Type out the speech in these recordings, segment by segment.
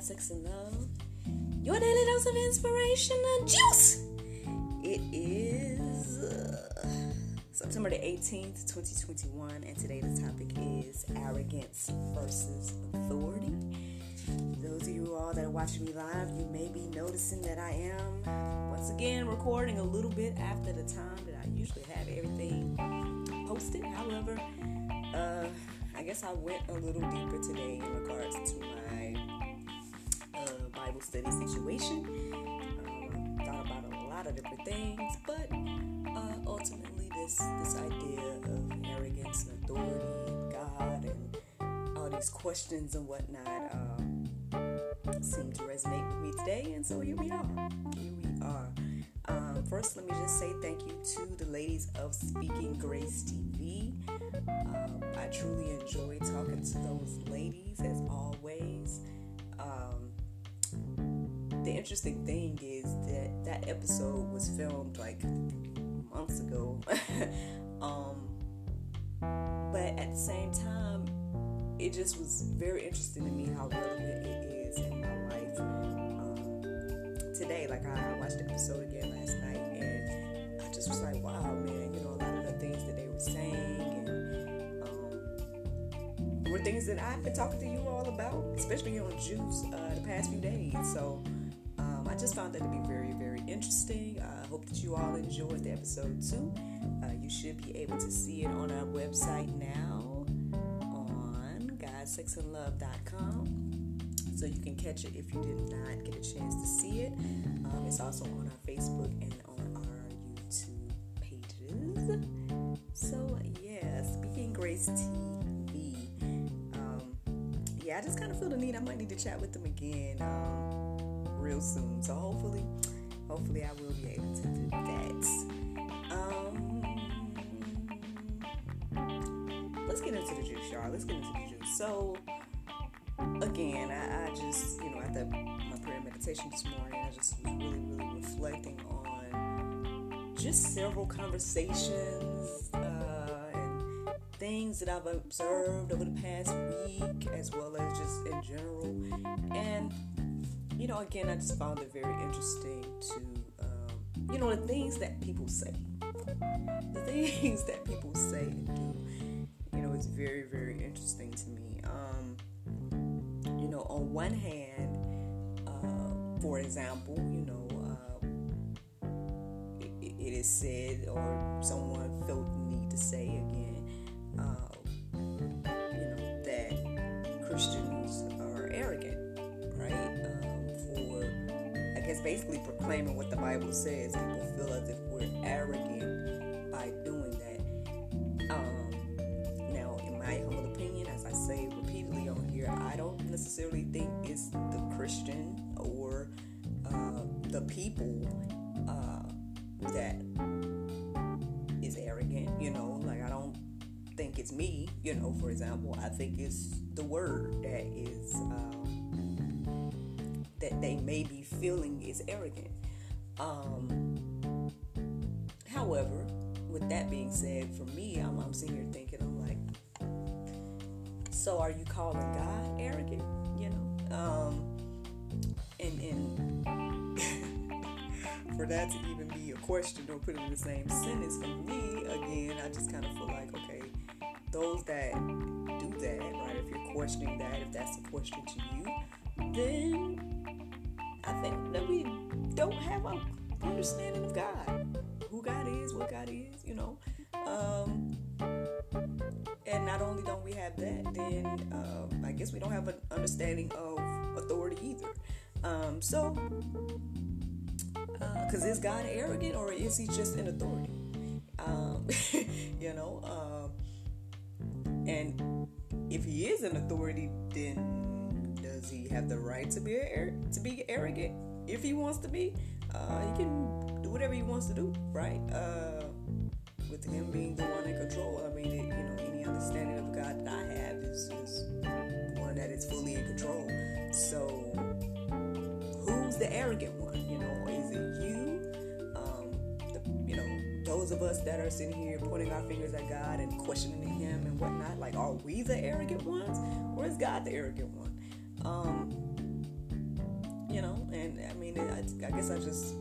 Sex, and Love. Your daily dose of inspiration and juice. It is uh, September the 18th, 2021, and today the topic is arrogance versus authority. Those of you all that are watching me live, you may be noticing that I am once again recording a little bit after the time that I usually have everything posted. However, uh, I guess I went a little deeper today in regards to my study situation. Um, thought about a lot of different things, but uh, ultimately, this this idea of arrogance and authority, and God, and all these questions and whatnot um, seem to resonate with me today, and so here we are. Here we are. Um, first, let me just say thank you to the ladies of Speaking Grace TV. Um, I truly enjoy talking to those ladies as always. Interesting thing is that that episode was filmed like months ago. um, but at the same time, it just was very interesting to me how relevant it is in my life um, today. Like I, watched the episode again last night, and I just was like, "Wow, man! You know, a lot of the things that they were saying, and um, were things that I've been talking to you all about, especially on Juice uh, the past few days." So I just found that to be very, very interesting. I hope that you all enjoyed the episode too. Uh, you should be able to see it on our website now on godsexandlove.com. So you can catch it if you did not get a chance to see it. Um, it's also on our Facebook and on our YouTube pages. So yeah, speaking Grace TV. Um, yeah, I just kind of feel the need. I might need to chat with them again um, real soon. So hopefully, hopefully I will be able to do that. Um, let's get into the juice, y'all. Let's get into the juice. So again, I, I just, you know, after my prayer meditation this morning, I just was really, really reflecting on just several conversations uh, and things that I've observed over the past week, as well as just in general. And, you know, again, I just found it very interesting to, um, you know, the things that people say. The things that people say and do, you know, it's very, very interesting to me. Um, you know, on one hand, uh, for example, you know, uh, it, it is said, or someone felt the need to say again, basically proclaiming what the Bible says. People feel as if we're arrogant by doing that. Um, now, in my humble opinion, as I say repeatedly on here, I don't necessarily think it's the Christian or uh, the people uh, that is arrogant. You know, like I don't think it's me. You know, for example, I think it's the word that is that they may be feeling is arrogant. Um, however, with that being said, for me, I'm, I'm sitting here thinking, I'm like, so are you calling God arrogant? You know, um, and and for that to even be a question or put it in the same sentence for me, again, I just kind of feel like, okay, those that do that, right? If you're questioning that, if that's a question to you, then I think that we don't have a understanding of God, who God is, what God is, you know. Um, and not only don't we have that, then um, I guess we don't have an understanding of authority either. Um, so, because is God arrogant or is he just an authority? Um, you know, um, and if he is an authority, then does he have the right to be to be arrogant? If he wants to be, uh, he can do whatever he wants to do, right? Uh, with him being the one in control, I mean, it, you know, any understanding of God that I have is, is one that is fully in control. So, who's the arrogant one? You know, is it you? Um, the, you know, those of us that are sitting here pointing our fingers at God and questioning Him and whatnot, like, are we the arrogant ones, or is God the arrogant one? Um, you know, and I mean, I, I guess I just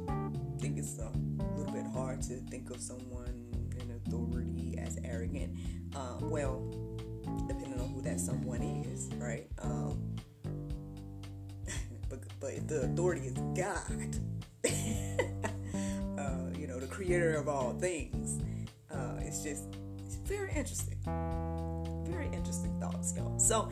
think it's a little bit hard to think of someone in authority as arrogant. Um, well, depending on who that someone is, right? Um, but, but the authority is God, uh, you know, the creator of all things, uh, it's just it's very interesting. Very interesting thoughts, y'all. So,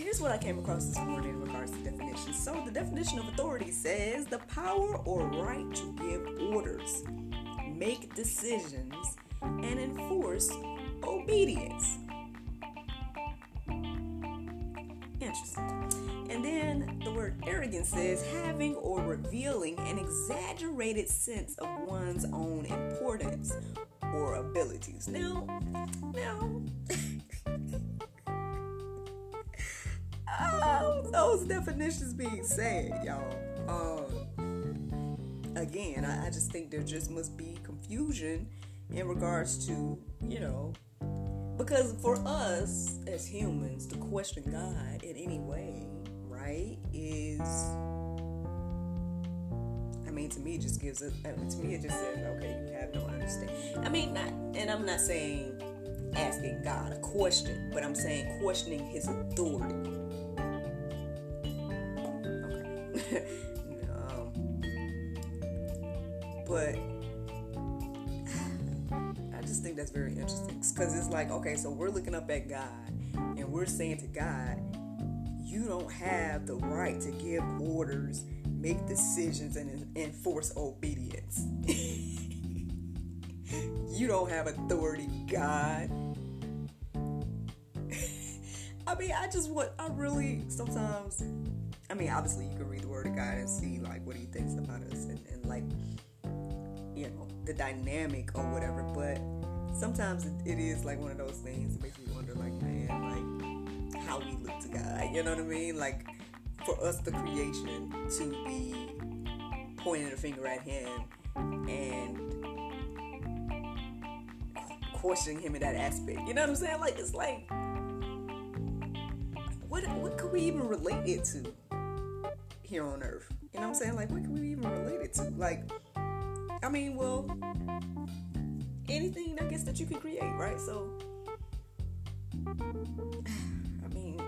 here's what I came across this morning in regards to definitions. So, the definition of authority says the power or right to give orders, make decisions, and enforce obedience. Interesting. And then the word arrogance says having or revealing an exaggerated sense of one's own importance or abilities. Now, now, those definitions being said, y'all. Um, again, I, I just think there just must be confusion in regards to, you know, because for us as humans to question God in any way, right, is I mean, to me, it just gives it. I mean, to me, it just says, okay, you have no understanding. I mean, not, and I'm not saying asking God a question, but I'm saying questioning His authority. Um, but I just think that's very interesting because it's like, okay, so we're looking up at God and we're saying to God, you don't have the right to give orders, make decisions, and enforce obedience. you don't have authority, God. I mean, I just want, I really sometimes. I mean, obviously, you can read the Word of God and see like what He thinks about us and, and like you know the dynamic or whatever. But sometimes it, it is like one of those things that makes me wonder, like, man, like how we look to God. You know what I mean? Like for us, the creation, to be pointing a finger at Him and questioning Him in that aspect. You know what I'm saying? Like it's like. What, what could we even relate it to here on earth? You know what I'm saying? Like, what can we even relate it to? Like, I mean, well, anything I guess that you can create, right? So, I mean,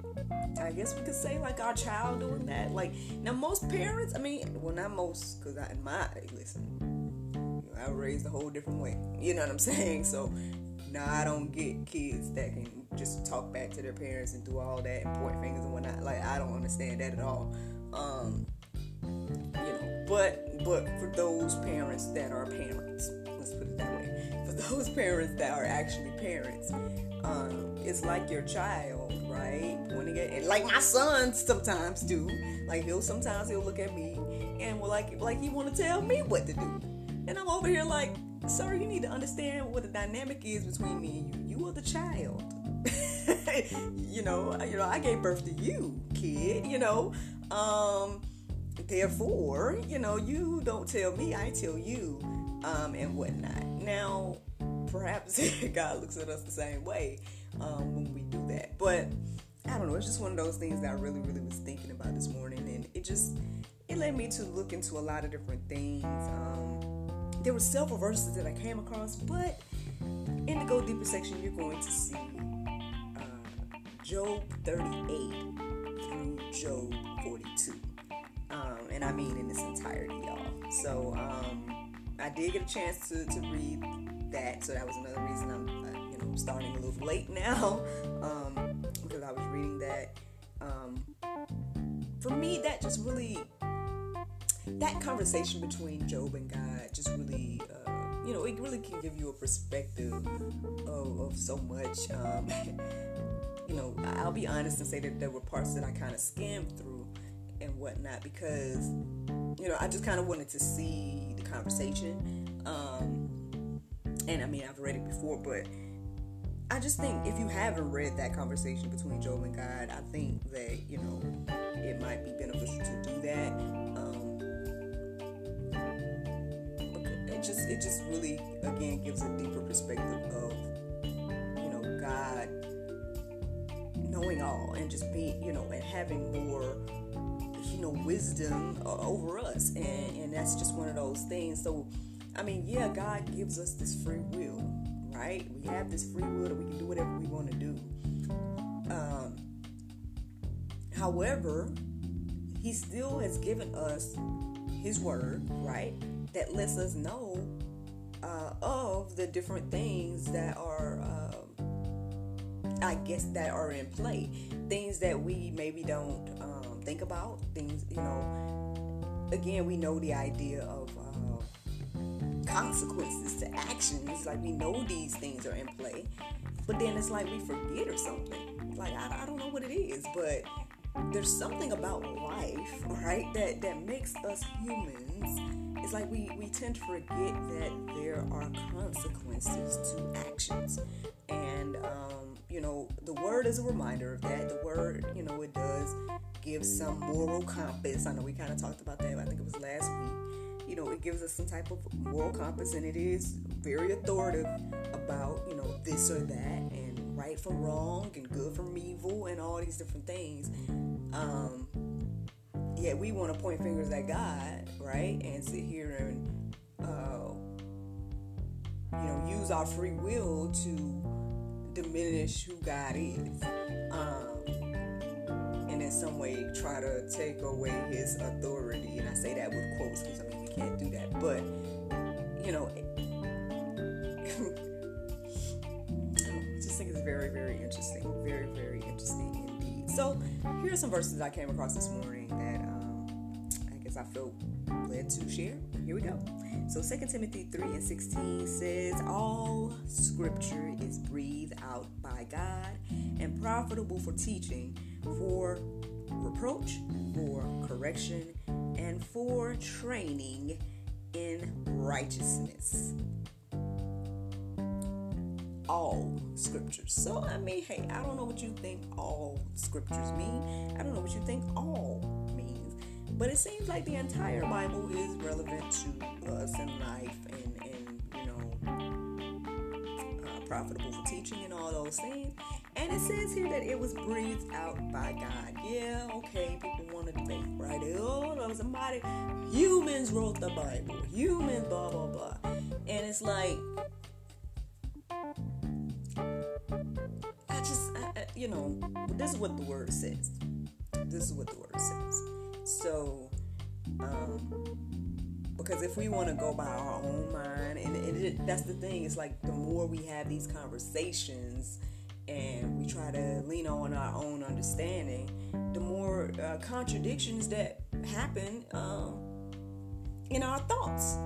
I guess we could say like our child doing that. Like now, most parents, I mean, well, not most, because I in my listen, I raised a whole different way. You know what I'm saying? So now I don't get kids that can just talk back to their parents and do all that and point fingers and whatnot. Like I don't understand that at all. Um, you know, but but for those parents that are parents, let's put it that way. For those parents that are actually parents, um, it's like your child, right? Pointing at, and like my sons sometimes do. Like he'll sometimes he'll look at me and will like like he want to tell me what to do, and I'm over here like, sir, you need to understand what the dynamic is between me and you. You are the child. you know, you know, I gave birth to you, kid. You know, um, therefore, you know, you don't tell me, I tell you, um, and whatnot. Now, perhaps God looks at us the same way um, when we do that, but I don't know. It's just one of those things that I really, really was thinking about this morning, and it just it led me to look into a lot of different things. Um, there were several verses that I came across, but in the go deeper section, you're going to see Job 38 through Job 42. Um, and I mean in its entirety, y'all. So um, I did get a chance to, to read that, so that was another reason I'm uh, you know starting a little late now um, because I was reading that. Um, for me, that just really that conversation between Job and God just really. You know, it really can give you a perspective of, of so much. Um, you know, I'll be honest and say that there were parts that I kind of skimmed through and whatnot because, you know, I just kind of wanted to see the conversation. Um, and I mean, I've read it before, but I just think if you haven't read that conversation between Job and God, I think that, you know, it might be beneficial to do that. Um, it just really again gives a deeper perspective of you know God knowing all and just being you know and having more you know wisdom over us, and and that's just one of those things. So, I mean, yeah, God gives us this free will, right? We have this free will that we can do whatever we want to do. Um, however, He still has given us His word, right? That lets us know uh, of the different things that are. Uh, I guess that are in play, things that we maybe don't um, think about. Things you know. Again, we know the idea of uh, consequences to actions. Like we know these things are in play, but then it's like we forget or something. Like I, I don't know what it is, but there's something about life, right, that that makes us humans. It's like we we tend to forget that there are consequences to actions, and um, you know, the word is a reminder of that. The word, you know, it does give some moral compass. I know we kind of talked about that, I think it was last week. You know, it gives us some type of moral compass, and it is very authoritative about, you know, this or that, and right from wrong, and good from evil, and all these different things. Um, yeah, we want to point fingers at God, right, and sit here and, uh, you know, use our free will to diminish who God is. Um, and in some way try to take away his authority. And I say that with quotes because I mean, we can't do that. But, you know, I just think it's very, very interesting. Very, very interesting indeed. So, here are some verses I came across this morning I feel led to share. Here we go. So 2 Timothy 3 and 16 says, All scripture is breathed out by God and profitable for teaching, for reproach, for correction, and for training in righteousness. All scriptures. So, I mean, hey, I don't know what you think all scriptures mean. I don't know what you think all but it seems like the entire Bible is relevant to us in life and, and you know, uh, profitable for teaching and all those things. And it says here that it was breathed out by God. Yeah, okay, people want to debate, right? Oh, no, somebody, humans wrote the Bible. Humans, blah, blah, blah. And it's like, I just, I, you know, this is what the word says. This is what the word says. So, um, because if we want to go by our own mind, and, it, that's the thing, it's like the more we have these conversations and we try to lean on our own understanding, the more uh, contradictions that happen um, in our thoughts.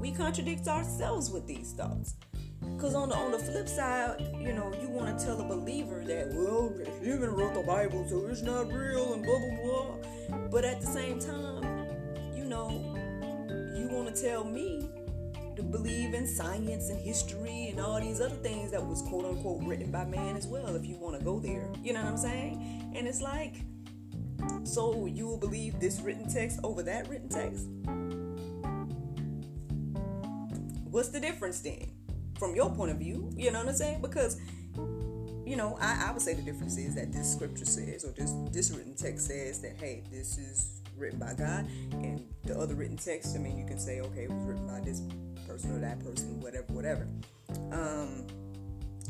We contradict ourselves with these thoughts. Because on the on the flip side, you know, you want to tell a believer that, well, you even wrote the Bible, so it's not real and blah blah blah. But at the same time, you know, you want to tell me to believe in science and history and all these other things that was quote unquote written by man as well, if you want to go there. You know what I'm saying? And it's like, so you will believe this written text over that written text? What's the difference then? from your point of view. You know what I'm saying? Because you know, I, I would say the difference is that this scripture says, or this this written text says that hey, this is written by God, and the other written text, I mean, you can say okay, it was written by this person or that person, whatever, whatever. Um,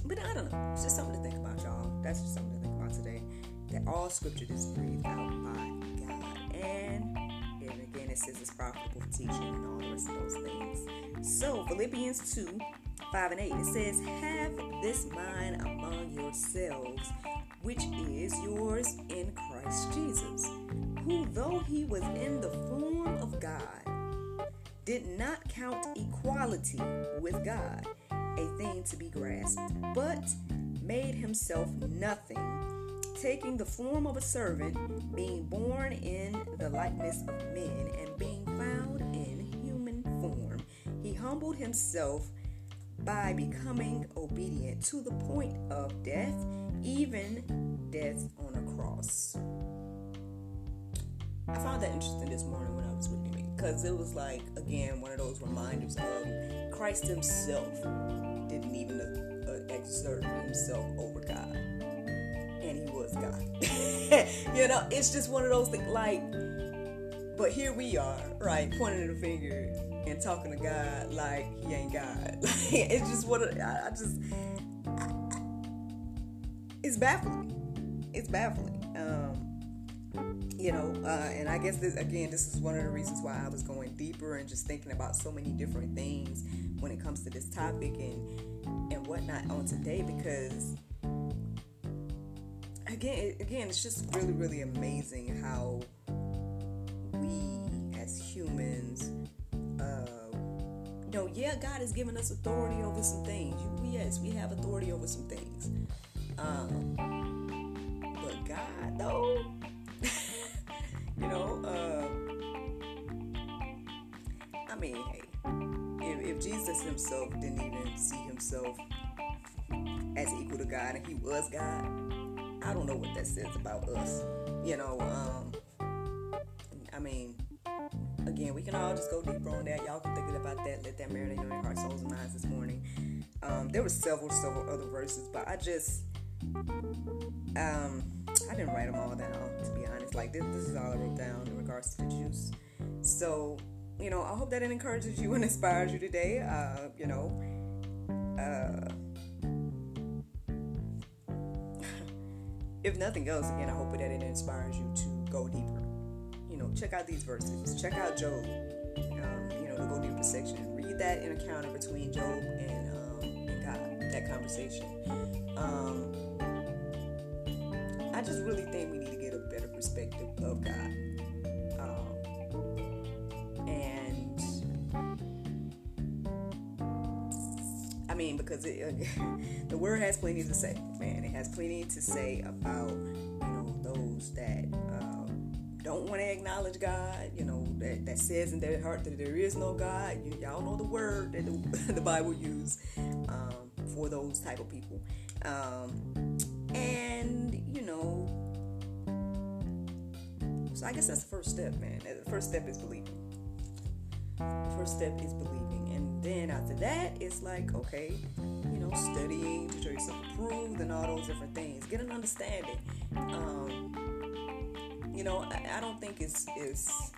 but I don't know. It's just something to think about, y'all. That's just something to think about today. That all scripture is breathed out by God, and and again, it says it's profitable for teaching and all the rest of those things. So Philippians two 5 and 8. It says, Have this mind among yourselves, which is yours in Christ Jesus, who, though he was in the form of God, did not count equality with God a thing to be grasped, but made himself nothing, taking the form of a servant, being born in the likeness of men, and being found in human form. He humbled himself by becoming obedient to the point of death, even death on a cross. I found that interesting this morning when I was reading it because it was like, again, one of those reminders of Christ Himself didn't even uh, exert Himself over God. and he was God. you know, it's just one of those things like but here we are, right, pointing the finger and talking to God like he ain't God. it's just what I, I just it's baffling. It's baffling. Um, you know, uh, and I guess this again, this is one of the reasons why I was going deeper and just thinking about so many different things when it comes to this topic and and whatnot on today because again, again, it's just really, really amazing how know, yeah, God has given us authority over some things. Yes, we have authority over some things. Um, but God, though, you know, uh, I mean, hey, if, if Jesus himself didn't even see himself as equal to God and he was God, I don't know what that says about us. You know, um, There were several, several other verses, but I just, um, I didn't write them all down to be honest. Like this, this is all I wrote down in regards to the juice. So, you know, I hope that it encourages you and inspires you today. Uh, you know, uh, if nothing else, again, I hope that it inspires you to go deeper. You know, check out these verses. Check out Job. Um, you know, the go deeper section. Read that in encounter between Job and, conversation. Um, I just really think we need to get a better perspective of God. Um, and I mean, because it, the word has plenty to say, man. It has plenty to say about you know those that um, don't want to acknowledge God. You know that, that says in their heart that there is no God. You, y'all know the word that the, the Bible uses for those type of people. Um, and you know, so I guess that's the first step, man. The first step is believing. The first step is believing, and then after that, it's like okay, you know, studying to show yourself approved and all those different things. Get an understanding. Um, you know, I, I don't think it's it's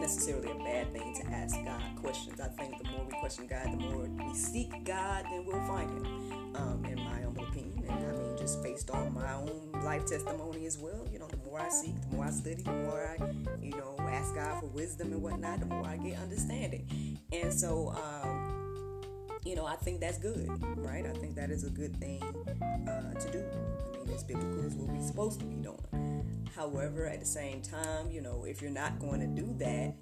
necessarily a bad thing to ask God questions. I think the more we question God, the more we seek God, then we'll find Him. Um, in my humble opinion, and I mean, just based on my own life testimony as well. You know, the more I seek, the more I study, the more I, you know, ask God for wisdom and whatnot, the more I get understanding. And so, um, you know, I think that's good, right? I think that is a good thing uh, to do. I mean, as biblical as what we're supposed to be doing. However, at the same time, you know, if you're not going to do that,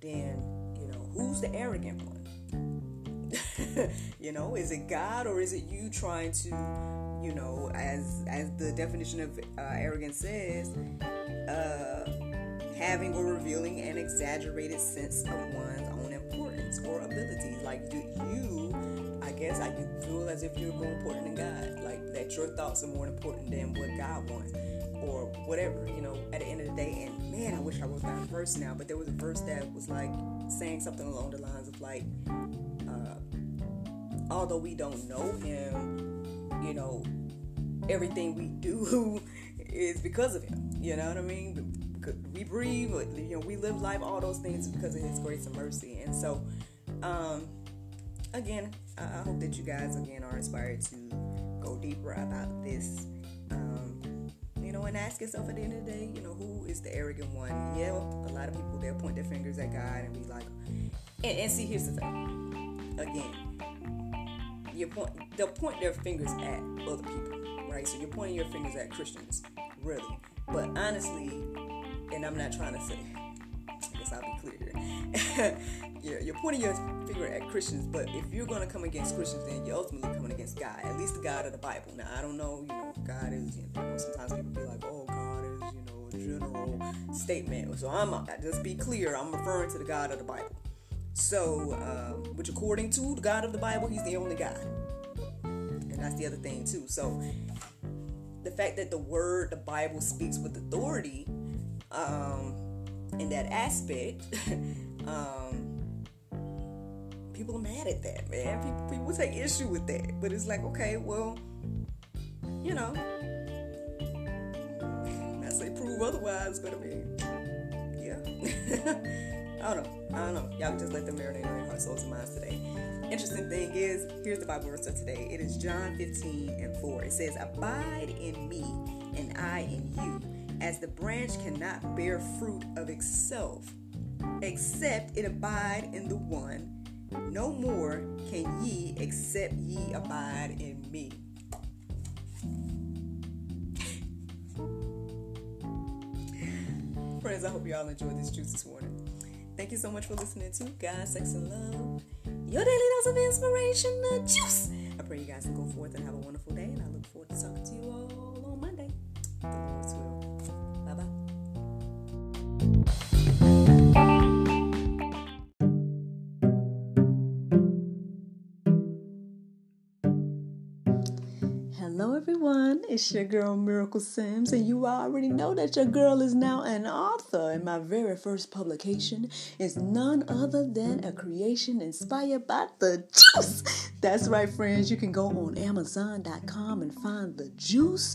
then, you know, who's the arrogant one? you know, is it God or is it you trying to, you know, as as the definition of uh, arrogance says, uh, having or revealing an exaggerated sense of one's own importance or abilities? Like, do you, I guess, I feel as if you're more important than God, like that your thoughts are more important than what God wants or whatever, you know, at the end of the day. And man, I wish I wrote down verse now, but there was a verse that was like saying something along the lines of like, uh, although we don't know him, you know, everything we do is because of him. You know what I mean? We breathe, you know, we live life, all those things because of his grace and mercy. And so, um, again, I hope that you guys again are inspired to go deeper about this. Um, you know, and ask yourself at the end of the day, you know, who is the arrogant one? Yeah, a lot of people they'll point their fingers at God and be like, and, and see, here's the thing. Again, you point they'll point their fingers at other people, right? So you're pointing your fingers at Christians, really. But honestly, and I'm not trying to say, Clear. you're, pointing your finger at Christians, but if you're going to come against Christians, then you're ultimately coming against God, at least the God of the Bible. Now, I don't know, you know, God is, you know, sometimes people be like, oh, God is, you know, a general statement. So I'm, just be clear, I'm referring to the God of the Bible. So, um, which according to the God of the Bible, he's the only God. And that's the other thing, too. So, the fact that the word, the Bible speaks with authority um, in that aspect, um, people are mad at that, man. People, people take issue with that. But it's like, okay, well, you know, move otherwise, but I mean, yeah. I don't know. I don't know. Y'all just let them marinate on your heart, souls, and minds today. Interesting thing is, here's the Bible verse of today. It is John 15 and 4. It says, Abide in me, and I in you, as the branch cannot bear fruit of itself, except it abide in the one. No more can ye except ye abide in me. Friends, I hope y'all enjoyed this juice this morning. Thank you so much for listening to God, Sex, and Love, your daily dose of inspiration, the juice. I pray you guys can go forth and have a wonderful day, and I look forward to talking to you all everyone. It's your girl Miracle Sims, and you already know that your girl is now an author. And my very first publication is none other than a creation inspired by the juice. That's right, friends. You can go on Amazon.com and find the juice